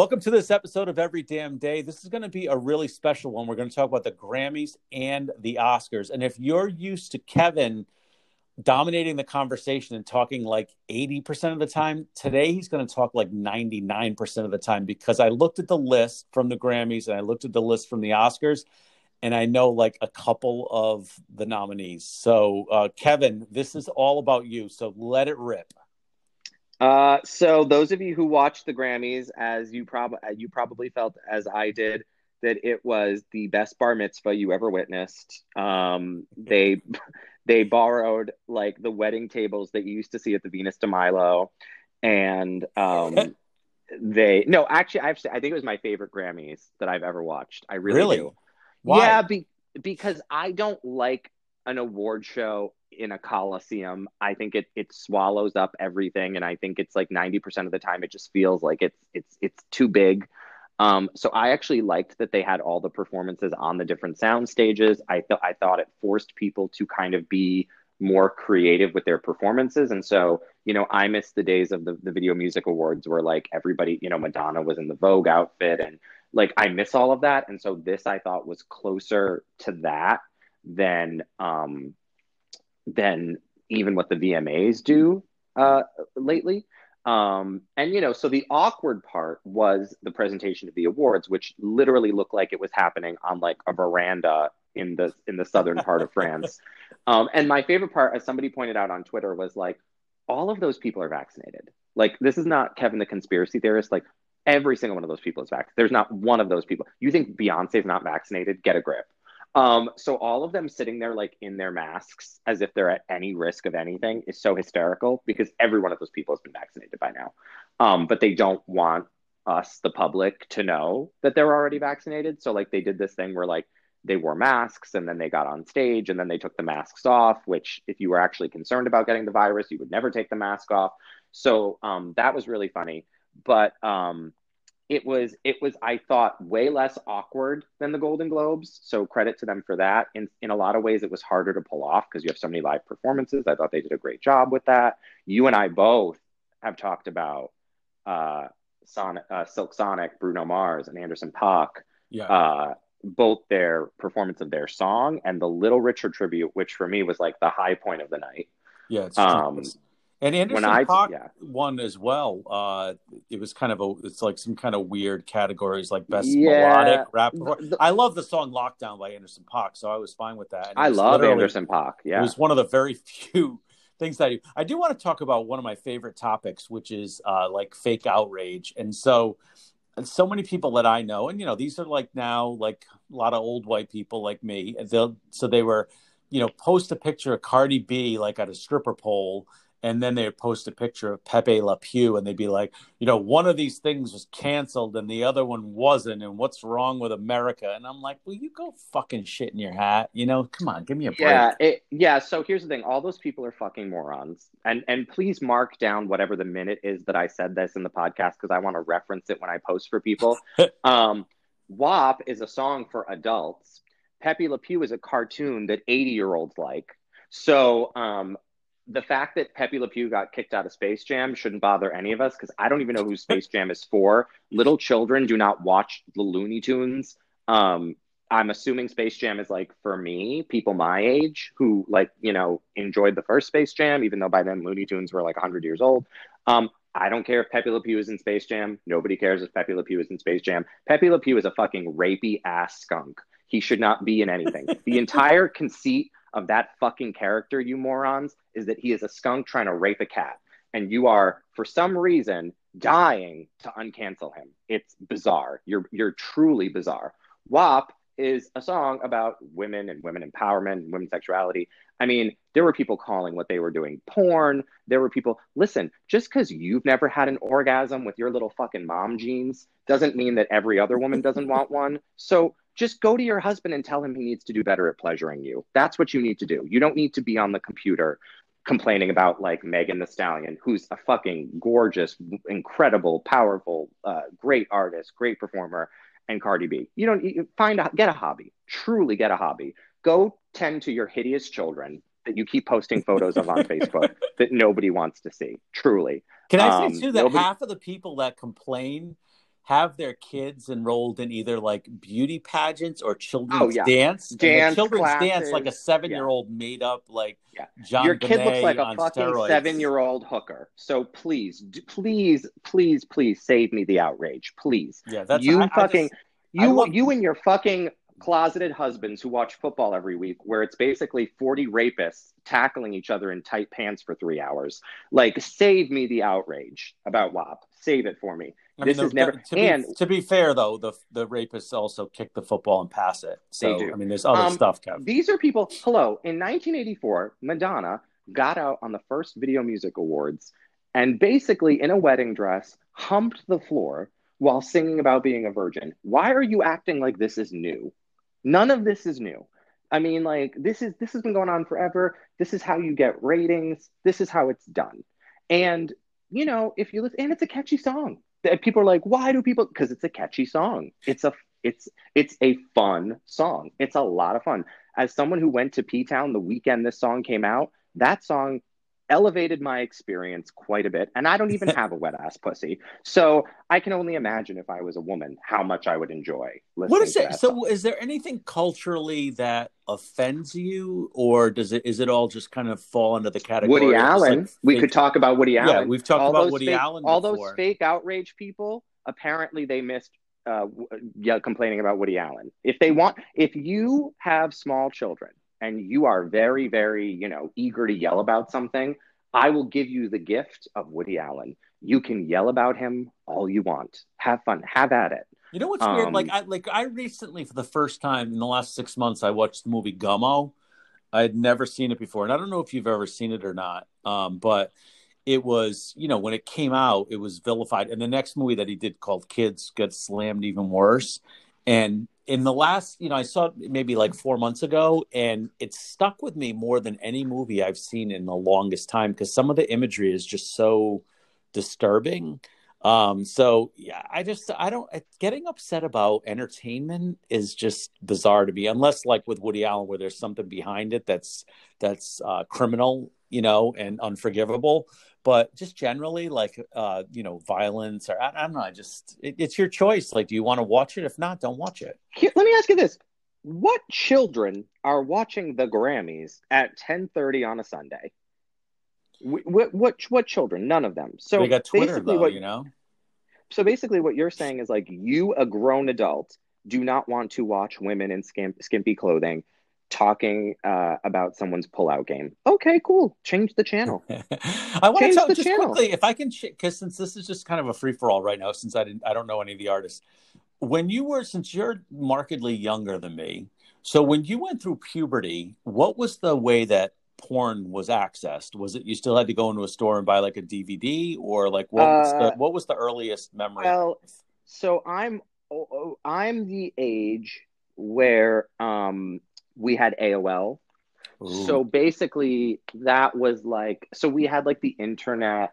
Welcome to this episode of Every Damn Day. This is going to be a really special one. We're going to talk about the Grammys and the Oscars. And if you're used to Kevin dominating the conversation and talking like 80% of the time, today he's going to talk like 99% of the time because I looked at the list from the Grammys and I looked at the list from the Oscars and I know like a couple of the nominees. So, uh, Kevin, this is all about you. So let it rip. Uh, so those of you who watched the Grammys, as you probably you probably felt as I did, that it was the best bar mitzvah you ever witnessed. Um, they they borrowed like the wedding tables that you used to see at the Venus de Milo, and um, they no actually I've I think it was my favorite Grammys that I've ever watched. I really, really? do. Why? Yeah, be, because I don't like an award show in a coliseum i think it it swallows up everything and i think it's like 90% of the time it just feels like it's it's it's too big. Um, so i actually liked that they had all the performances on the different sound stages. I thought i thought it forced people to kind of be more creative with their performances and so you know i miss the days of the, the video music awards where like everybody you know madonna was in the vogue outfit and like i miss all of that and so this i thought was closer to that than um than even what the VMAs do uh, lately. Um, and you know, so the awkward part was the presentation of the awards, which literally looked like it was happening on like a veranda in the in the southern part of France. Um, and my favorite part, as somebody pointed out on Twitter, was like all of those people are vaccinated. Like this is not Kevin the conspiracy theorist. Like every single one of those people is vaccinated. There's not one of those people. You think Beyonce's not vaccinated? Get a grip. Um, so all of them sitting there like in their masks as if they're at any risk of anything is so hysterical because every one of those people has been vaccinated by now. Um, but they don't want us, the public, to know that they're already vaccinated. So like they did this thing where like they wore masks and then they got on stage and then they took the masks off, which if you were actually concerned about getting the virus, you would never take the mask off. So um, that was really funny. But um, it was it was i thought way less awkward than the golden globes so credit to them for that. In in a lot of ways it was harder to pull off because you have so many live performances. I thought they did a great job with that. You and i both have talked about uh, Sonic, uh, silk sonic bruno mars and anderson .paak yeah. Uh, both their performance of their song and the little richard tribute which for me was like the high point of the night. Yeah it's um, and Anderson I, yeah. won as well. Uh, it was kind of a, it's like some kind of weird categories like best yeah. melodic rap. The, I love the song "Lockdown" by Anderson .Paak, so I was fine with that. I love Anderson .Paak. Yeah, it was one of the very few things that I, I do want to talk about. One of my favorite topics, which is uh, like fake outrage, and so so many people that I know, and you know, these are like now like a lot of old white people like me. They'll so they were, you know, post a picture of Cardi B like at a stripper pole and then they'd post a picture of Pepe Le Pew and they'd be like, you know, one of these things was canceled and the other one wasn't, and what's wrong with America? And I'm like, well, you go fucking shit in your hat, you know? Come on, give me a break. Yeah, it, yeah. So here's the thing: all those people are fucking morons, and and please mark down whatever the minute is that I said this in the podcast because I want to reference it when I post for people. um, WAP is a song for adults. Pepe Le Pew is a cartoon that 80 year olds like. So um, the fact that Pepe Le Pew got kicked out of Space Jam shouldn't bother any of us because I don't even know who Space Jam is for. Little children do not watch the Looney Tunes. Um, I'm assuming Space Jam is like for me, people my age who like, you know, enjoyed the first Space Jam, even though by then Looney Tunes were like 100 years old. Um, I don't care if Pepe Le Pew is in Space Jam. Nobody cares if Pepe Le Pew is in Space Jam. Pepe Le Pew is a fucking rapey ass skunk. He should not be in anything. the entire conceit of that fucking character, you morons, is that he is a skunk trying to rape a cat. And you are, for some reason, dying to uncancel him. It's bizarre. You're you're truly bizarre. WAP is a song about women and women empowerment and women's sexuality. I mean, there were people calling what they were doing porn. There were people, listen, just because you've never had an orgasm with your little fucking mom jeans doesn't mean that every other woman doesn't want one. So just go to your husband and tell him he needs to do better at pleasuring you. That's what you need to do. You don't need to be on the computer complaining about like Megan Thee Stallion, who's a fucking gorgeous, incredible, powerful, uh, great artist, great performer, and Cardi B. You don't you find a, get a hobby. Truly get a hobby. Go tend to your hideous children that you keep posting photos of on Facebook that nobody wants to see. Truly. Can I say um, too that nobody... half of the people that complain have their kids enrolled in either like beauty pageants or oh, children's Oh, yeah. dance. Dance children's dance, like a seven-year-old made up like Yeah. John Your kid looks like a fucking seven-year-old hooker. So please, d- please, please, please save me the outrage, please. Yeah, that's you I- I fucking just- you love- you and your fucking closeted husbands who watch football every week where it's basically 40 rapists tackling each other in tight pants for three hours like save me the outrage about WAP save it for me I this mean, is the- never to be, and to be fair though, the the rapists also kick the football and pass it. So. I mean, there's other Um, stuff, Kev. these are people hello in 1984 Madonna got out on the first video music awards and basically in a wedding dress humped the floor while singing about being a virgin. Why are you acting like this is new? None of this is new. I mean like this is this has been going on forever. This is how you get ratings. This is how it's done. And you know if you listen and it's a catchy song That people are like why do people because it's a catchy song. It's a it's it's a fun song. It's a lot of fun. As someone who went to p-town the weekend this song came out that song elevated my experience quite a bit and i don't even have a wet ass pussy so i can only imagine if i was a woman how much i would enjoy listening What is to it? So, song. is there anything culturally that offends you, or does it is it all just kind of fall into the category? woody allen like, we fake- could talk about woody Allen. Yeah, we've talked all about Woody fake, Allen all those fake outrage people apparently they missed uh, yeah, complaining about Woody Allen. If they want, if you have small children and you are very, very, you know, eager to yell about something, I will give you the gift of Woody Allen. You can yell about him all you want. Have fun. Have at it. You know what's weird? Um, Like I like I recently, for the first time in the last six months, I watched the movie Gummo. I had never seen it before, and I don't know if you've ever seen it or not. Um, but it was, you know, when it came out, it was vilified. And the next movie that he did called Kids got slammed even worse. And in the last, you know, I saw it maybe like four months ago, and it stuck with me more than any movie I've seen in the longest time because some of the imagery is just so disturbing. Um, so yeah, I just I don't getting upset about entertainment is just bizarre to me, unless like with Woody Allen, where there's something behind it that's that's uh, criminal, you know, and unforgivable. But just generally, like uh, you know, violence or I, I don't know. I just it, it's your choice. Like, do you want to watch it? If not, don't watch it. Here, let me ask you this: What children are watching the Grammys at ten thirty on a Sunday? What what what children? None of them. So they got Twitter basically, though, what you know. so basically what you're saying is like you a grown adult do not want to watch women in skimp, skimpy clothing talking uh, about someone's pull-out game okay cool change the channel I want to tell the just channel. quickly if I can, because since this is just kind of a free for all right now, since I didn't, I don't know any of the artists. When you were, since you're markedly younger than me, so when you went through puberty, what was the way that porn was accessed? Was it you still had to go into a store and buy like a DVD, or like what was Uh, the what was the earliest memory? well so i'm oh, oh, i'm the age where um we had aol Ooh. So basically, that was like, so we had like the internet,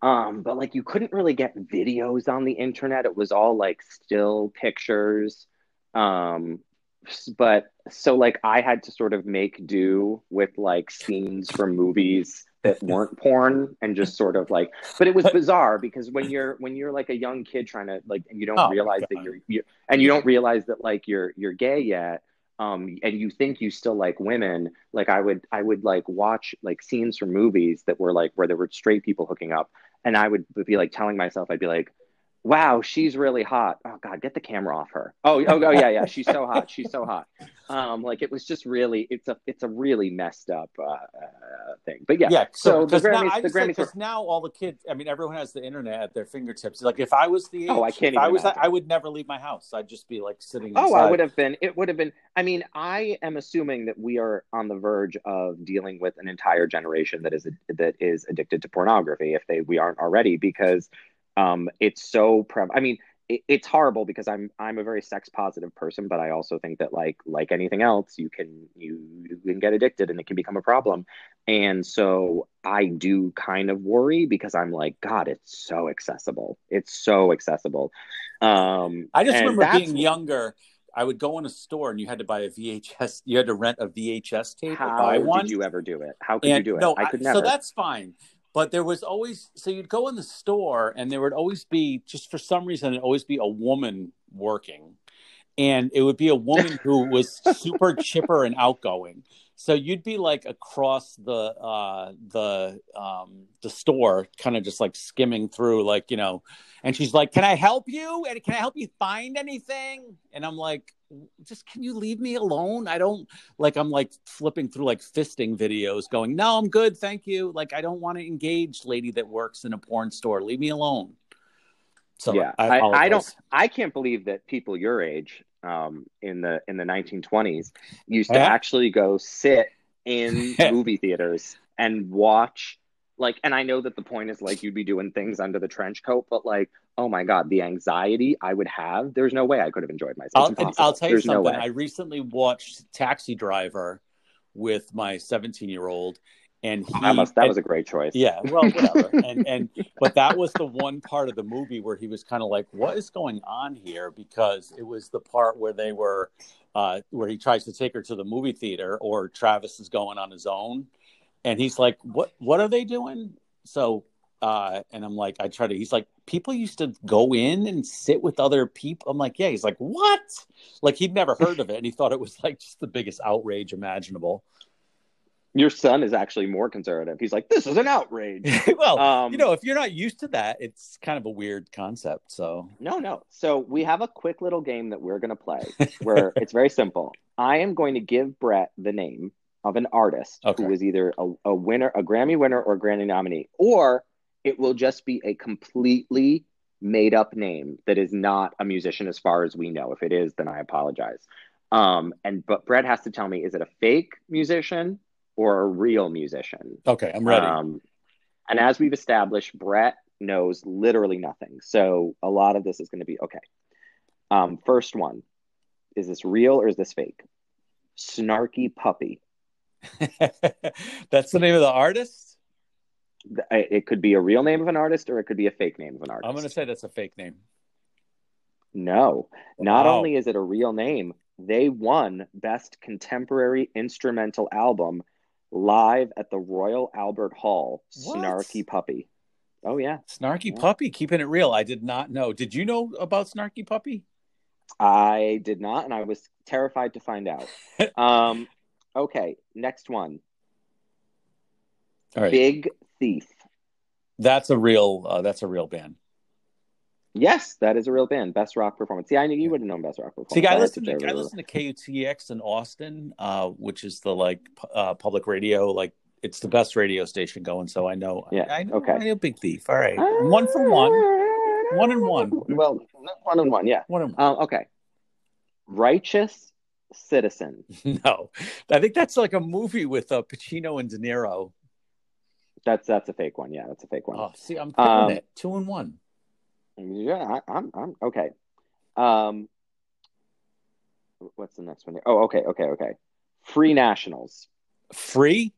um, but like you couldn't really get videos on the internet. It was all like still pictures. Um, but so like I had to sort of make do with like scenes from movies that weren't porn and just sort of like, but it was bizarre because when you're when you're like a young kid trying to like, and you don't Oh, realize that you're, you and you don't realize that like you're you're gay yet um and you think you still like women like i would i would like watch like scenes from movies that were like where there were straight people hooking up. And i would be like telling myself i'd be like wow she's really hot oh god get the camera off her oh oh, oh yeah yeah she's so hot she's so hot um like it was just really it's a it's a really messed up uh, uh thing but yeah, yeah. so, So, the now, grammys I the grammys were 'cause now all the kids, I mean, everyone has the internet at their fingertips. Like if I was the age, Oh, I can't I was, imagine. I would never leave my house. I'd just be like sitting. Oh, I would have been. It would have been. I mean, I am assuming that we are on the verge of dealing with an entire generation that is that is addicted to pornography. If they we aren't already, because um, it's so pre. I mean, it, it's horrible because I'm I'm a very sex positive person, but I also think that like like anything else, you can you, you can get addicted and it can become a problem. And so I do kind of worry because I'm like, God, it's so accessible. It's so accessible. Um, I just remember being younger. I would go in a store and you had to buy a VHS. You had to rent a VHS tape or How buy one. did you ever do it? How could and you do it? no, I could never. so that's fine. But there was always so you'd go in the store and there would always be just for some reason it'd always be a woman working. And it would be a woman who was super chipper and outgoing so you'd be like across the uh the um the store kind of just like skimming through like you know and she's like can i help you? And can i help you find anything? And i'm like just can you leave me alone? I don't like i'm like flipping through like fisting videos going no i'm good thank you. Like i don't want to engage lady that works in a porn store. Leave me alone. So yeah i, I, I don't i can't believe that people your age um, in the in the 1920s used to actually go sit in movie theaters and watch like and i know that the point is like you'd be doing things under the trench coat but like oh my god the anxiety i would have there's no way i could have enjoyed myself. I'll, I'll, tell you there's something. no i recently watched taxi driver with my 17 year old and he that, must, that and, was a great choice. Yeah well whatever. And and but that was the one part of the movie where he was kind of like what is going on here? Because it was the part where they were uh where he tries to take her to the movie theater or travis is going on his own. And he's like what what are they doing? So uh and i'm like i try to he's like people used to go in and sit with other people i'm like yeah he's like what? Like he'd never heard of it and he thought it was like just the biggest outrage imaginable your son is actually more conservative. He's like, this is an outrage. well, um, you know, if you're not used to that, it's kind of a weird concept. So no, no. So we have a quick little game that we're going to play where it's very simple. I am going to give Brett the name of an artist okay. who is either a, a winner, a Grammy winner, or a Grammy nominee, or it will just be a completely made up name that is not a musician as far as we know. If it is, then I apologize. Um, and but Brett has to tell me: is it a fake musician? Or a real musician. Okay, I'm ready. Um, and as we've established, Brett knows literally nothing. So a lot of this is going to be okay. Um, first one is this real or is this fake? Snarky Puppy. That's the name of the artist? It could be a real name of an artist or it could be a fake name of an artist. I'm going to say that's a fake name. No, not wow. only is it a real name, they won Best Contemporary Instrumental Album live at the Royal Albert Hall. What? Snarky Puppy. Oh yeah, Snarky yeah. Puppy, keeping it real. I did not know. Did you know about Snarky Puppy? I did not, and I was terrified to find out. um, okay, next one. All right. Big Thief. That's a real. Uh, that's a real band. Yes, that is a real band. Best rock performance. Yeah, I knew you would have known best rock performance. See, I listen to, I listen to KUTX in Austin, uh, which is the like uh, public radio. Like it's the best radio station going. So I know. Yeah. I, I know, okay. I know Big Thief. All right. One for one. One and one. Well, one and one. Yeah. One and one. Um, okay. Righteous Citizen. No, I think that's like a movie with uh, Pacino and De Niro. That's that's a fake one. Yeah, that's a fake one. Oh, see, I'm um, it. Two and one. Yeah, I, am I'm, I'm okay. Um, what's the next one? Oh, okay, okay, okay. Free Nationals. Free.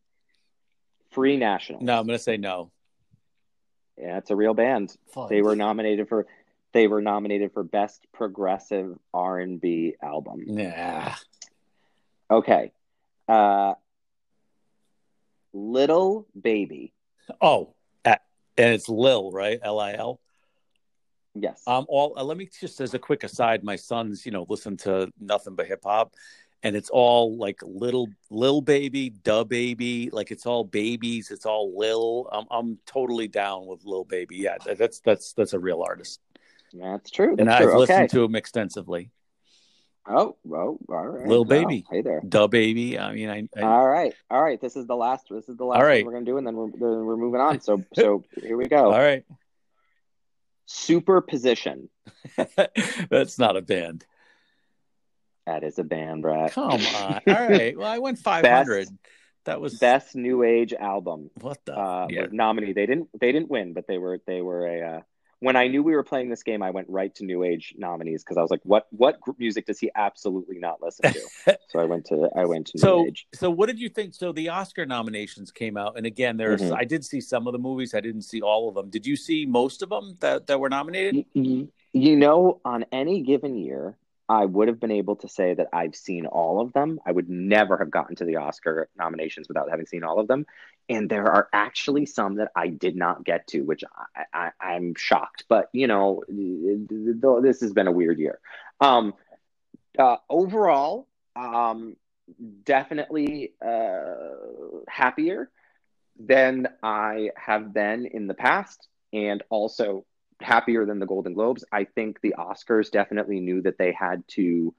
Free Nationals. No, I'm gonna say no. Yeah, it's a real band. They were nominated for. They were nominated for best progressive R and B album. Yeah. Okay. Uh, Little Baby. Oh, and it's Lil, right? L I L. Yes. Um. All. Uh, let me just as a quick aside, my sons, you know, listen to nothing but hip hop, and it's all like little Lil Baby, DaBaby, like it's all babies. It's all Lil. I'm I'm totally down with Lil Baby. Yeah, that's that's that's a real artist. That's true. That's and true. I've listened okay. to him extensively. Oh, well, all right. Lil Baby. hey there. DaBaby. I mean, I, I, All right. All right. This is the last. This is the last all right. we're gonna do, and then we're then we're moving on. So so here we go. All right. Superposition. That's not a band. That is a band, Brad. Come on. All right. Well, I went 500. Best, that was best new age album. What the? Uh, yeah. nominee. They didn't. They didn't win, but they were. They were a. Uh, when I knew we were playing this game, I went right to New Age nominees because I was like, "What what music does he absolutely not listen to?" so I went to I went to so, New Age. So what did you think? So the Oscar nominations came out, and again, there's mm-hmm. I did see some of the movies. I didn't see all of them. Did you see most of them that that were nominated? You, you know, on any given year, I would have been able to say that I've seen all of them. I would never have gotten to the Oscar nominations without having seen all of them. And there are actually some that I did not get to, which I, am shocked. But, you know, this has been a weird year. Um, uh, overall, um, definitely uh, happier than I have been in the past. And also happier than the Golden Globes. I think the Oscars definitely knew that they had to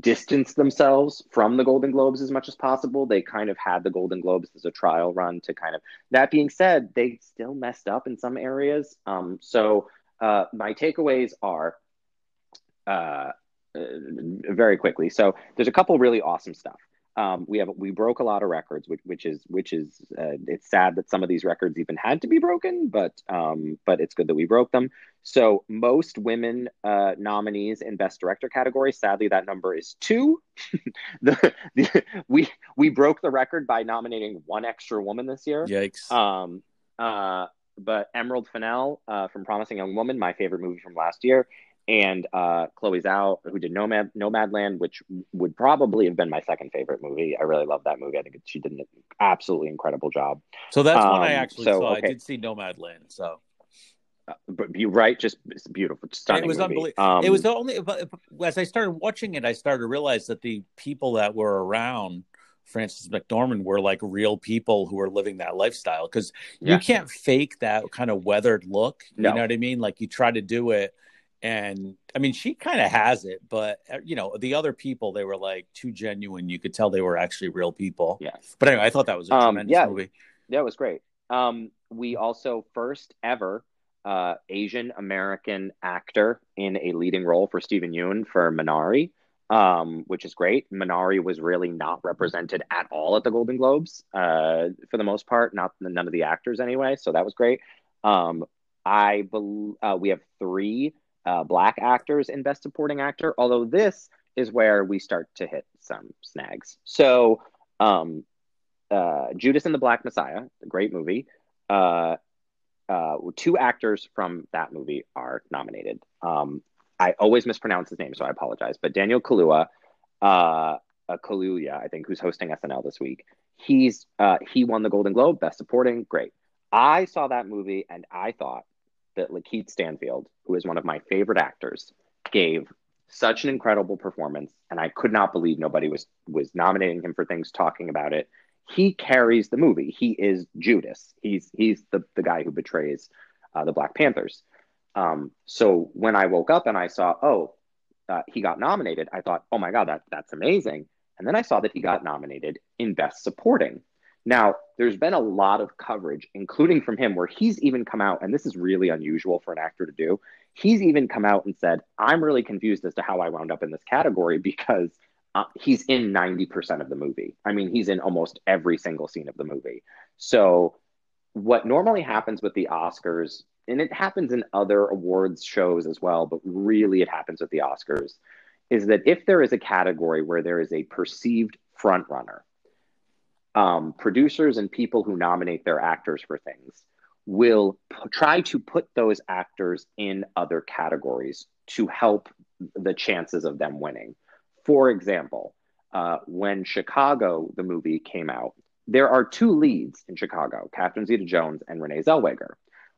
distance themselves from the Golden Globes as much as possible. They kind of had the Golden Globes as a trial run to kind of. That being said, they still messed up in some areas. Um, so uh, my takeaways are uh, uh, very quickly. So there's a couple really awesome stuff. Um, we have we broke a lot of records, which which is which is uh, it's sad that some of these records even had to be broken, but um, but it's good that we broke them. So most women uh, nominees in Best Director category. Sadly, that number is two. the, the, we we broke the record by nominating one extra woman this year. Yikes. Um, uh, but Emerald Fennell uh, from Promising Young Woman, my favorite movie from last year, and uh, Chloe Zhao, who did Nomad Nomadland, which would probably have been my second favorite movie. I really love that movie. I think she did an absolutely incredible job. So that's um, one I um, actually so, saw. Okay. I did see Nomadland. So, uh, but you right, just beautiful, stunning. It was unbelievable. Um, it was the only. As I started watching it, I started to realize that the people that were around. Frances McDormand were like real people who were living that lifestyle because yeah. you can't fake that kind of weathered look. You know what I mean? Like you try to do it and I mean, she kind of has it, but uh, you know, the other people they were like too genuine. You could tell they were actually real people. Yeah. But anyway, I thought that was a um, tremendous yeah, movie. Yeah, it was great. Um, we also first ever uh, Asian American actor in a leading role for Steven Yeun for Minari, um, which is great. Minari was really not represented at all at the Golden Globes uh, for the most part, not none of the actors anyway. So that was great. Um, I believe uh, we have three uh, black actors in Best Supporting Actor, although this is where we start to hit some snags. So, um, uh, Judas and the Black Messiah, a great movie. Uh, uh, two actors from that movie are nominated. Um, I always mispronounce his name, so I apologize. But Daniel Kaluuya, uh, uh, Kaluuya, I think, who's hosting SNL this week, he's uh, he won the Golden Globe, Best Supporting. Great. I saw that movie and I thought that Lakeith Stanfield, who is one of my favorite actors, gave such an incredible performance, and I could not believe nobody was was nominating him for things, talking about it. He carries the movie. He is Judas. He's he's the the guy who betrays uh, the Black Panthers. Um, so when I woke up and I saw, oh, uh, he got nominated, I thought, oh my god, that that's amazing. And then I saw that he got nominated in Best Supporting. Now, there's been a lot of coverage, including from him, where he's even come out, and this is really unusual for an actor to do. He's even come out and said, I'm really confused as to how I wound up in this category because uh, he's in 90% of the movie. I mean, he's in almost every single scene of the movie. So, what normally happens with the Oscars, and it happens in other awards shows as well, but really it happens with the Oscars, is that if there is a category where there is a perceived frontrunner, um, producers and people who nominate their actors for things will p- try to put those actors in other categories to help the chances of them winning. For example, uh, when Chicago, the movie, came out, there are two leads in Chicago Catherine Zeta Jones and Renee Zellweger.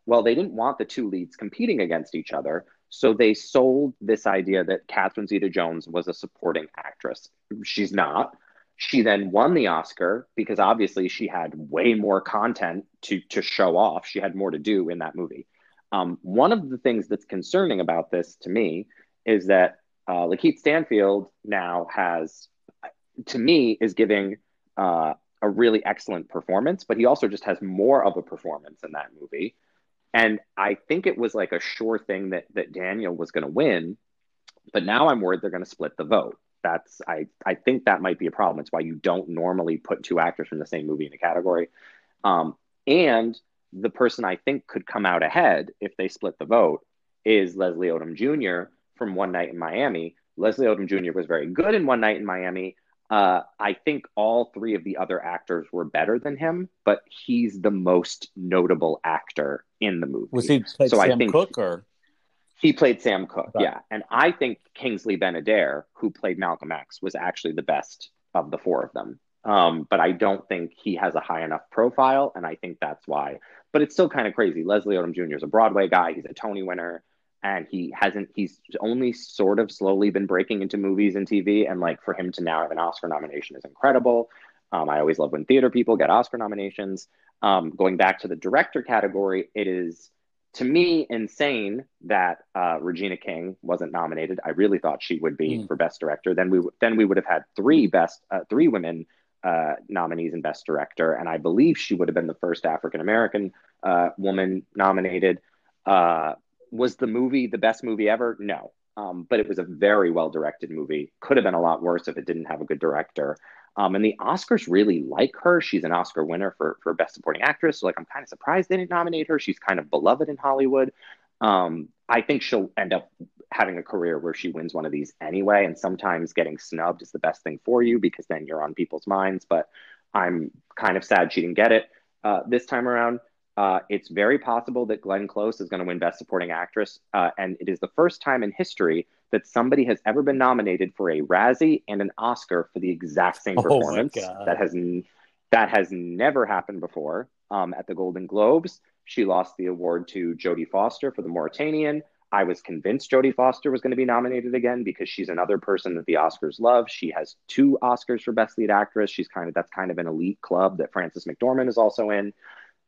Well, they didn't want the two leads competing against each other, so they sold this idea that Catherine Zeta Jones was a supporting actress. She's not. She then won the Oscar because obviously she had way more content to to show off. She had more to do in that movie. Um, one of the things that's concerning about this to me is that uh, Lakeith Stanfield now has, to me, is giving uh, a really excellent performance, but he also just has more of a performance in that movie. And I think it was like a sure thing that that Daniel was going to win, but now I'm worried they're going to split the vote that's I I think that might be a problem. It's why you don't normally put two actors from the same movie in a category. Um, and the person I think could come out ahead if they split the vote is Leslie Odom Jr. from One Night in Miami. Leslie Odom Jr. was very good in One Night in Miami. Uh, I think all three of the other actors were better than him, but he's the most notable actor in the movie. Was he so Sam I think, Cooke or? He played Sam Cooke, right. yeah. And I think Kingsley Ben-Adir, who played Malcolm X, was actually the best of the four of them. Um, but I don't think he has a high enough profile, and I think that's why. But it's still kind of crazy. Leslie Odom Jr. is a Broadway guy. He's a Tony winner, and he hasn't. He's only sort of slowly been breaking into movies and TV, and like for him to now have an Oscar nomination is incredible. Um, I always love when theater people get Oscar nominations. Um, going back to the director category, it is to me insane that uh, Regina King wasn't nominated. I really thought she would be mm. for Best Director. Then we then we would have had three best uh, three women uh, nominees in Best Director, and I believe she would have been the first African American uh, woman nominated. Uh, was the movie the best movie ever? No, um, but it was a very well directed movie. Could have been a lot worse if it didn't have a good director. Um, and the Oscars really like her. She's an Oscar winner for for Best Supporting Actress. So like I'm kind of surprised they didn't nominate her. She's kind of beloved in Hollywood. Um, I think she'll end up having a career where she wins one of these anyway. And sometimes getting snubbed is the best thing for you because then you're on people's minds. But I'm kind of sad she didn't get it uh, this time around. Uh, it's very possible that Glenn Close is going to win Best Supporting Actress, uh, and it is the first time in history that somebody has ever been nominated for a Razzie and an Oscar for the exact same oh performance. Oh that has that has never happened before. Um, at the Golden Globes, she lost the award to Jodie Foster for The Mauritanian. I was convinced Jodie Foster was going to be nominated again because she's another person that the Oscars love. She has two Oscars for Best Lead Actress. She's kind of that's kind of an elite club that Frances McDormand is also in.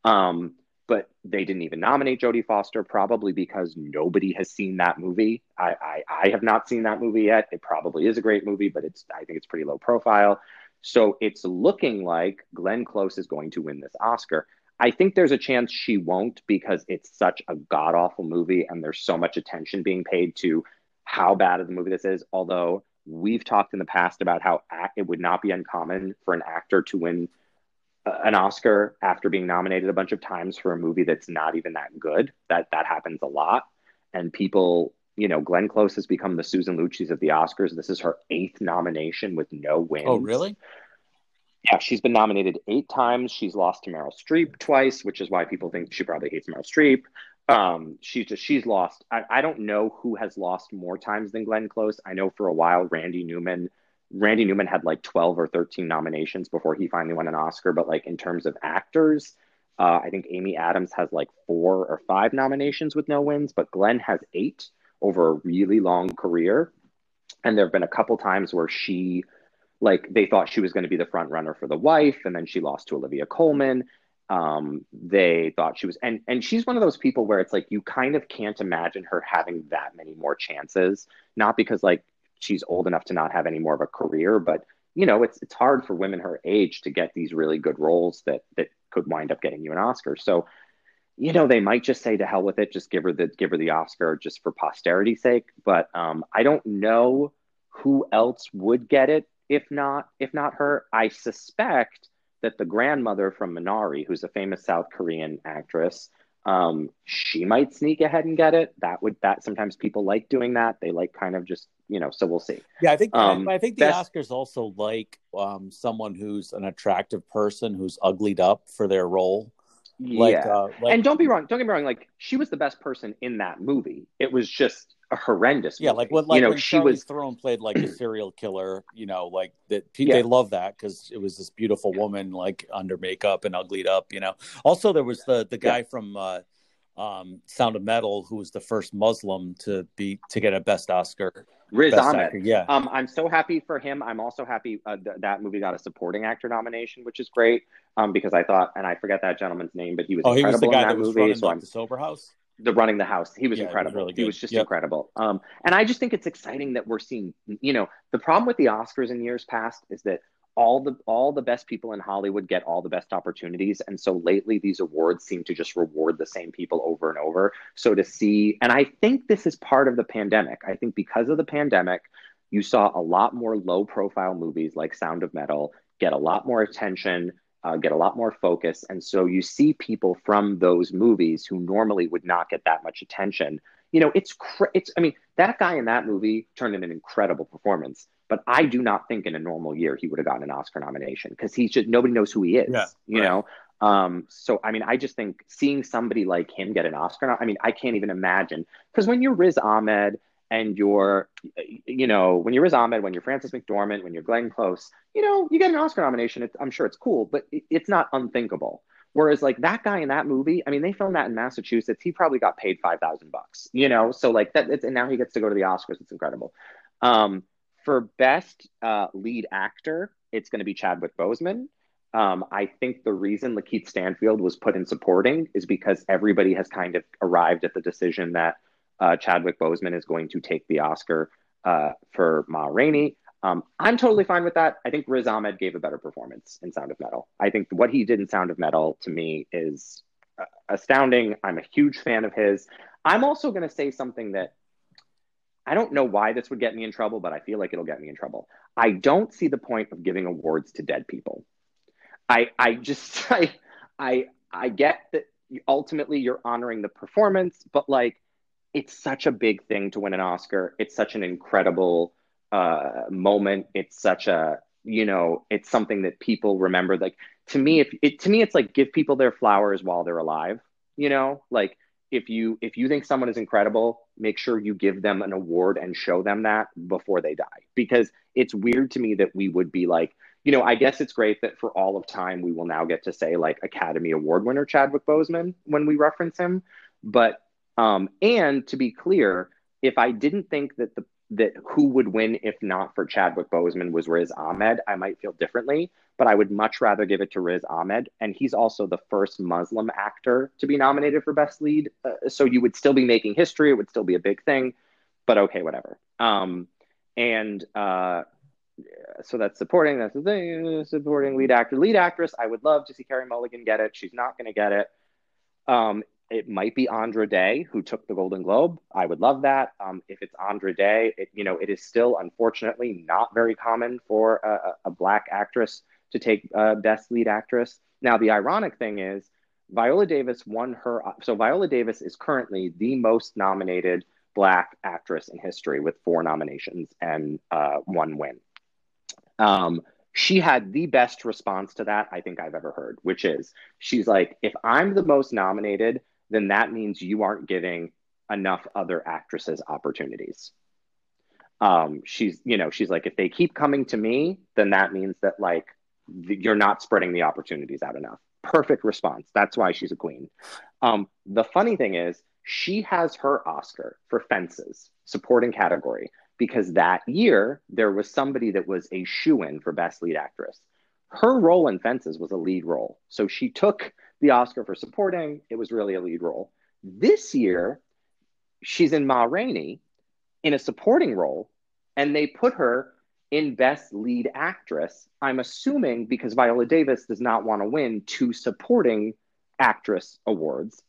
Um, but they didn't even nominate Jodie Foster, probably because nobody has seen that movie. I, I, I, have not seen that movie yet. It probably is a great movie, but it's I think it's pretty low profile. So it's looking like Glenn Close is going to win this Oscar. I think there's a chance she won't because it's such a god awful movie and there's so much attention being paid to how bad of the movie this is. Although we've talked in the past about how it would not be uncommon for an actor to win an Oscar after being nominated a bunch of times for a movie that's not even that good. That that happens a lot, and people, you know, Glenn Close has become the Susan Lucci's of the Oscars. This is her eighth nomination with no wins. Oh, really? Yeah, she's been nominated eight times. She's lost to Meryl Streep twice, which is why people think she probably hates Meryl Streep. Um, she's just she's lost. I, I don't know who has lost more times than Glenn Close. I know for a while Randy Newman Randy Newman had like 12 or 13 nominations before he finally won an Oscar. But like in terms of actors, uh, I think Amy Adams has like four or five nominations with no wins, but Glenn has eight over a really long career. And there have been a couple times where she, like, they thought she was going to be the front runner for the wife, and then she lost to Olivia Colman. Um, they thought she was, and and she's one of those people where it's like you kind of can't imagine her having that many more chances. Not because like she's old enough to not have any more of a career, but you know, it's it's hard for women her age to get these really good roles that that could wind up getting you an Oscar. So, you know, they might just say to hell with it, just give her the give her the Oscar just for posterity's sake. But um, I don't know who else would get it if not if not her. I suspect that the grandmother from Minari, who's a famous South Korean actress, um, she might sneak ahead and get it. That would that sometimes people like doing that. They like kind of just you know. So we'll see. Yeah, I think um, I think the best... Oscars also like um, someone who's an attractive person who's uglied up for their role. Like, yeah, uh, like... and don't be wrong. Don't get me wrong. Like she was the best person in that movie. It was just a horrendous. Movie. Yeah, like what, like you know when she was Theron played like a serial killer. You know, like that. Yeah. They love that because it was this beautiful woman like under makeup and uglied up. You know. Also, there was the the guy yeah. from. Uh, um, Sound of Metal, who was the first Muslim to be to get a Best Oscar. Riz Best Ahmed. Actor, yeah. Um, I'm so happy for him. I'm also happy uh, th- that movie got a supporting actor nomination, which is great. Um, because I thought, and I forget that gentleman's name, but he was oh, incredible he was the guy that, that movie. Running, so like, the sober house the running the house. He was yeah, incredible. Was really he was just yep. incredible. Um, and I just think it's exciting that we're seeing. You know, the problem with the Oscars in years past is that all the all the best people in Hollywood get all the best opportunities, and so lately these awards seem to just reward the same people over and over. So to see, and I think this is part of the pandemic. I think because of the pandemic, you saw a lot more low profile movies like Sound of Metal get a lot more attention uh, get a lot more focus. And so you see people from those movies who normally would not get that much attention. You know, it's cr- it's. I mean, that guy in that movie turned in an incredible performance. But I do not think in a normal year he would have gotten an Oscar nomination because he's just nobody knows who he is. Yeah, you right. know, Um, so I mean, I just think seeing somebody like him get an Oscar, I mean, I can't even imagine because when you're Riz Ahmed and you're, you know, when you're Riz Ahmed, when you're Frances McDormand, when you're Glenn Close, you know, you get an Oscar nomination. It's, I'm sure it's cool, but it's not unthinkable. Whereas like that guy in that movie, I mean, they filmed that in Massachusetts. He probably got paid five thousand bucks, you know. So like that, and now he gets to go to the Oscars. It's incredible. Um, for best uh, lead actor, it's going to be Chadwick Boseman. Um, I think the reason Lakeith Stanfield was put in supporting is because everybody has kind of arrived at the decision that uh, Chadwick Boseman is going to take the Oscar uh, for Ma Rainey. Um, I'm totally fine with that. I think Riz Ahmed gave a better performance in Sound of Metal. I think what he did in Sound of Metal to me is uh, astounding. I'm a huge fan of his. I'm also going to say something that I don't know why this would get me in trouble, but I feel like it'll get me in trouble. I don't see the point of giving awards to dead people. I I just I I I get that ultimately you're honoring the performance, but like it's such a big thing to win an Oscar. It's such an incredible uh, moment. It's such a you know it's something that people remember. Like to me, if it to me it's like give people their flowers while they're alive. You know, like if you if you think someone is incredible, make sure you give them an award and show them that before they die. Because it's weird to me that we would be like, you know, I guess it's great that for all of time we will now get to say like Academy Award winner Chadwick Boseman when we reference him. But um, and to be clear, if I didn't think that the that who would win if not for Chadwick Boseman was Riz Ahmed, I might feel differently. But I would much rather give it to Riz Ahmed, and he's also the first Muslim actor to be nominated for Best Lead. Uh, so you would still be making history; it would still be a big thing. But okay, whatever. Um, and uh, so that's supporting. That's the thing. Supporting lead actor, lead actress. I would love to see Carey Mulligan get it. She's not going to get it. Um, it might be Andra Day who took the Golden Globe. I would love that. Um, if it's Andra Day, it, you know, it is still unfortunately not very common for a, a black actress to take uh, Best Lead Actress. Now, the ironic thing is, Viola Davis won her. So Viola Davis is currently the most nominated black actress in history with four nominations and uh, one win. Um, she had the best response to that I think I've ever heard, which is she's like, if I'm the most nominated, then that means you aren't giving enough other actresses opportunities. Um, she's, you know, she's like, if they keep coming to me, then that means that like you're not spreading the opportunities out enough. Perfect response. That's why she's a queen. Um, the funny thing is, she has her Oscar for Fences, supporting category, because that year there was somebody that was a shoe in for Best Lead Actress. Her role in Fences was a lead role. So she took the Oscar for supporting. It was really a lead role. This year, she's in Ma Rainey in a supporting role, and they put her in Best Lead Actress. I'm assuming because Viola Davis does not want to win two supporting actress awards.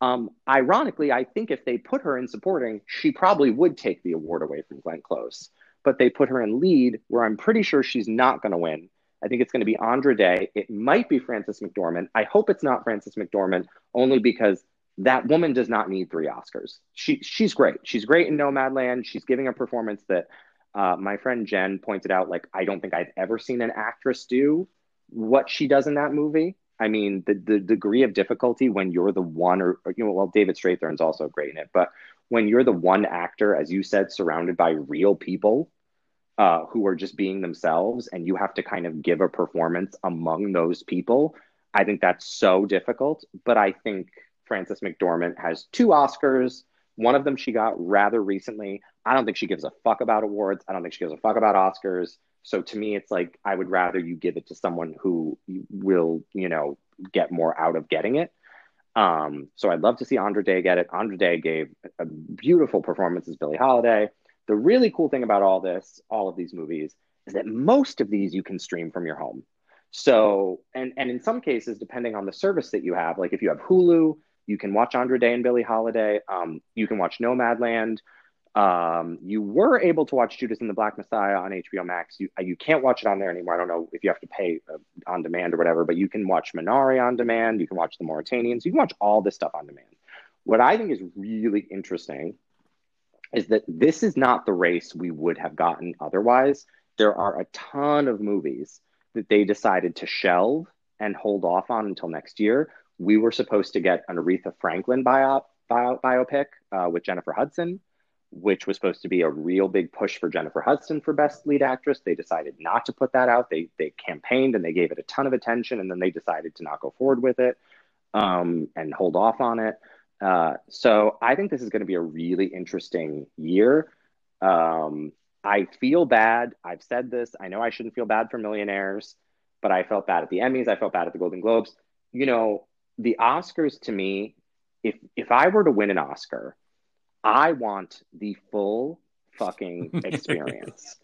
Um, ironically, I think if they put her in supporting, she probably would take the award away from Glenn Close. But they put her in lead, where I'm pretty sure she's not going to win. I think it's going to be Andra Day. It might be Frances McDormand. I hope it's not Frances McDormand, only because that woman does not need three Oscars. She she's great. She's great in Nomadland. She's giving a performance that uh, my friend Jen pointed out. Like I don't think I've ever seen an actress do what she does in that movie. I mean, the the degree of difficulty when you're the one, or, or you know, well, David Strathairn's also great in it, but when you're the one actor, as you said, surrounded by real people uh, who are just being themselves and you have to kind of give a performance among those people. I think that's so difficult. But I think Frances McDormand has two Oscars. One of them she got rather recently. I don't think she gives a fuck about awards. I don't think she gives a fuck about Oscars. So to me, it's like I would rather you give it to someone who will, you know, get more out of getting it. Um, so I'd love to see Andra Day get it. Andra Day gave a beautiful performance as Billie Holiday. The really cool thing about all this, all of these movies, is that most of these you can stream from your home. So, and and in some cases, depending on the service that you have, like if you have Hulu, you can watch Andra Day and Billie Holiday. Um, you can watch Nomadland. Um, you were able to watch Judas and the Black Messiah on HBO Max. You you can't watch it on there anymore. I don't know if you have to pay uh, on demand or whatever, but you can watch Minari on demand. You can watch The Mauritanians. You can watch all this stuff on demand. What I think is really interesting is that this is not the race we would have gotten otherwise. There are a ton of movies that they decided to shelve and hold off on until next year. We were supposed to get an Aretha Franklin bio, bio, biopic uh, with Jennifer Hudson, which was supposed to be a real big push for Jennifer Hudson for Best Lead Actress. They decided not to put that out. They they campaigned and they gave it a ton of attention, and then they decided to not go forward with it um, and hold off on it. Uh, so I think this is going to be a really interesting year. Um, I feel bad. I've said this. I know I shouldn't feel bad for millionaires, but I felt bad at the Emmys. I felt bad at the Golden Globes. You know, the Oscars to me, if if I were to win an Oscar, I want the full fucking experience.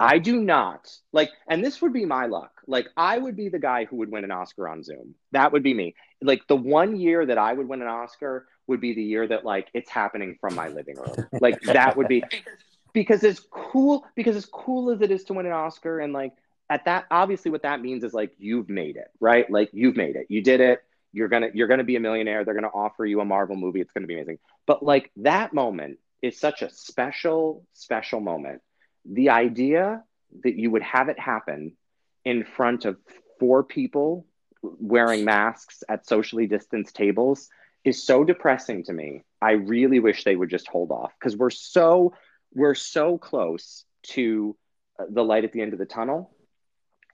I do not like, and this would be my luck. Like, I would be the guy who would win an Oscar on Zoom. That would be me. Like, the one year that I would win an Oscar would be the year that, like, it's happening from my living room. Like, that would be because it's cool. Because as cool as it is to win an Oscar, and like, at that, obviously, what that means is like, you've made it, right? Like, you've made it. You did it. You're gonna, you're gonna be a millionaire. They're gonna offer you a Marvel movie. It's gonna be amazing. But like, that moment is such a special, special moment the idea that you would have it happen in front of four people wearing masks at socially distanced tables is so depressing to me. I really wish they would just hold off because we're so we're so close to uh, the light at the end of the tunnel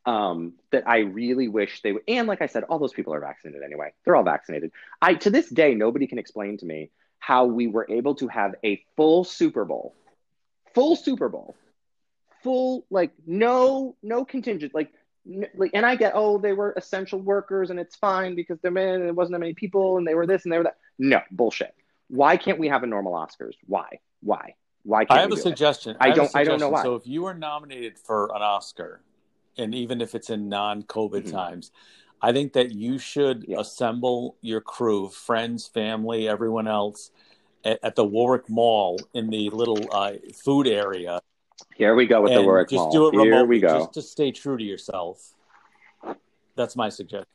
um, that I really wish they would. And like I said, all those people are vaccinated anyway. They're all vaccinated. I to this day nobody can explain to me how we were able to have a full Super Bowl, full Super Bowl full like no no contingent like like and I get oh they were essential workers and it's fine because they're men and it wasn't that many people and they were this and they were that. No bullshit. Why can't we have a normal Oscars? Why? Why? Why can't I have a suggestion. I, I don't. Suggestion. I don't know why. So if you are nominated for an Oscar, and even if it's in non-COVID mm-hmm. times, I think that you should yeah. assemble your crew, friends, family, everyone else, at, at, the Warwick Mall in the little uh, food area, here we go with the work. Just mall. do it Here remotely. we go. Just to stay true to yourself. That's my suggestion.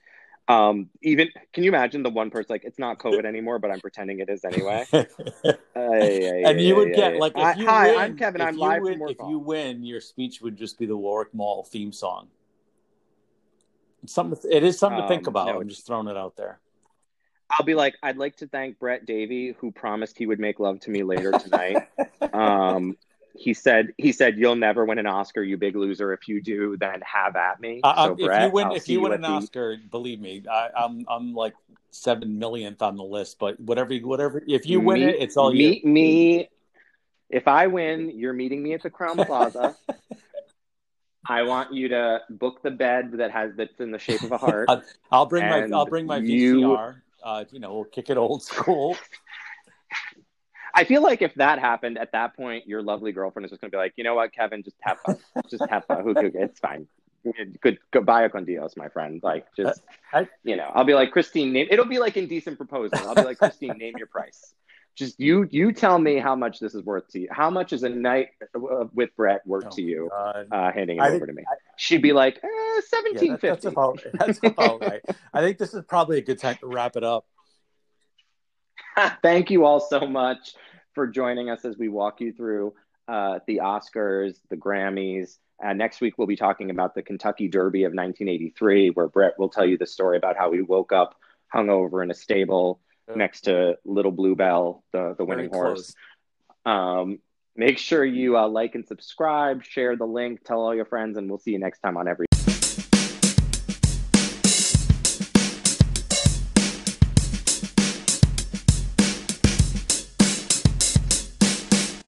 Um, even can you imagine the one person like it's not COVID anymore, but I'm pretending it is anyway. uh, yeah, and you would get like if you hi, win, I'm Kevin. I'm live win, If you win, your speech would just be the Warwick Mall theme song. It's something. It is something um, to think um, about. No, I'm just throwing it out there. I'll be like, I'd like to thank Brett Davy, who promised he would make love to me later tonight. um, he said he said you'll never win an Oscar, you big loser. If you do, then have at me. Uh, so, if Brett, you win, I'll if you win an the... Oscar, believe me, I, am I'm, I'm like seven millionth on the list. But whatever, whatever, if you win meet, it, it's all meet you. Meet me. If I win, you're meeting me at the Crowne Plaza. I want you to book the bed that has that's in the shape of a heart. I'll bring my I'll bring my VCR. You, uh, you know, we'll kick it old school. I feel like if that happened at that point, your lovely girlfriend is just going to be like, you know what, Kevin, just have fun. just have fun. It's fine. Good, goodbye con Dios, my friend. Like, just, I, you know, I'll be like, Christine, name, it'll be like indecent proposal. I'll be like, Christine, name your price. Just you, you tell me how much this is worth to you. How much is a night uh, with Brett worth oh, to you? Uh, handing it I over think, to me. I, She'd be like, eh, seventeen yeah, that, That's about, that's about right. I think this is probably a good time to wrap it up. Thank you all so much for joining us as we walk you through uh, the Oscars, the Grammys. Uh, next week, we'll be talking about the Kentucky Derby of 1983, where Brett will tell you the story about how he woke up hungover in a stable oh. next to Little Bluebell, the, the winning horse. Um, make sure you uh, like and subscribe, share the link, tell all your friends, and we'll see you next time on Every.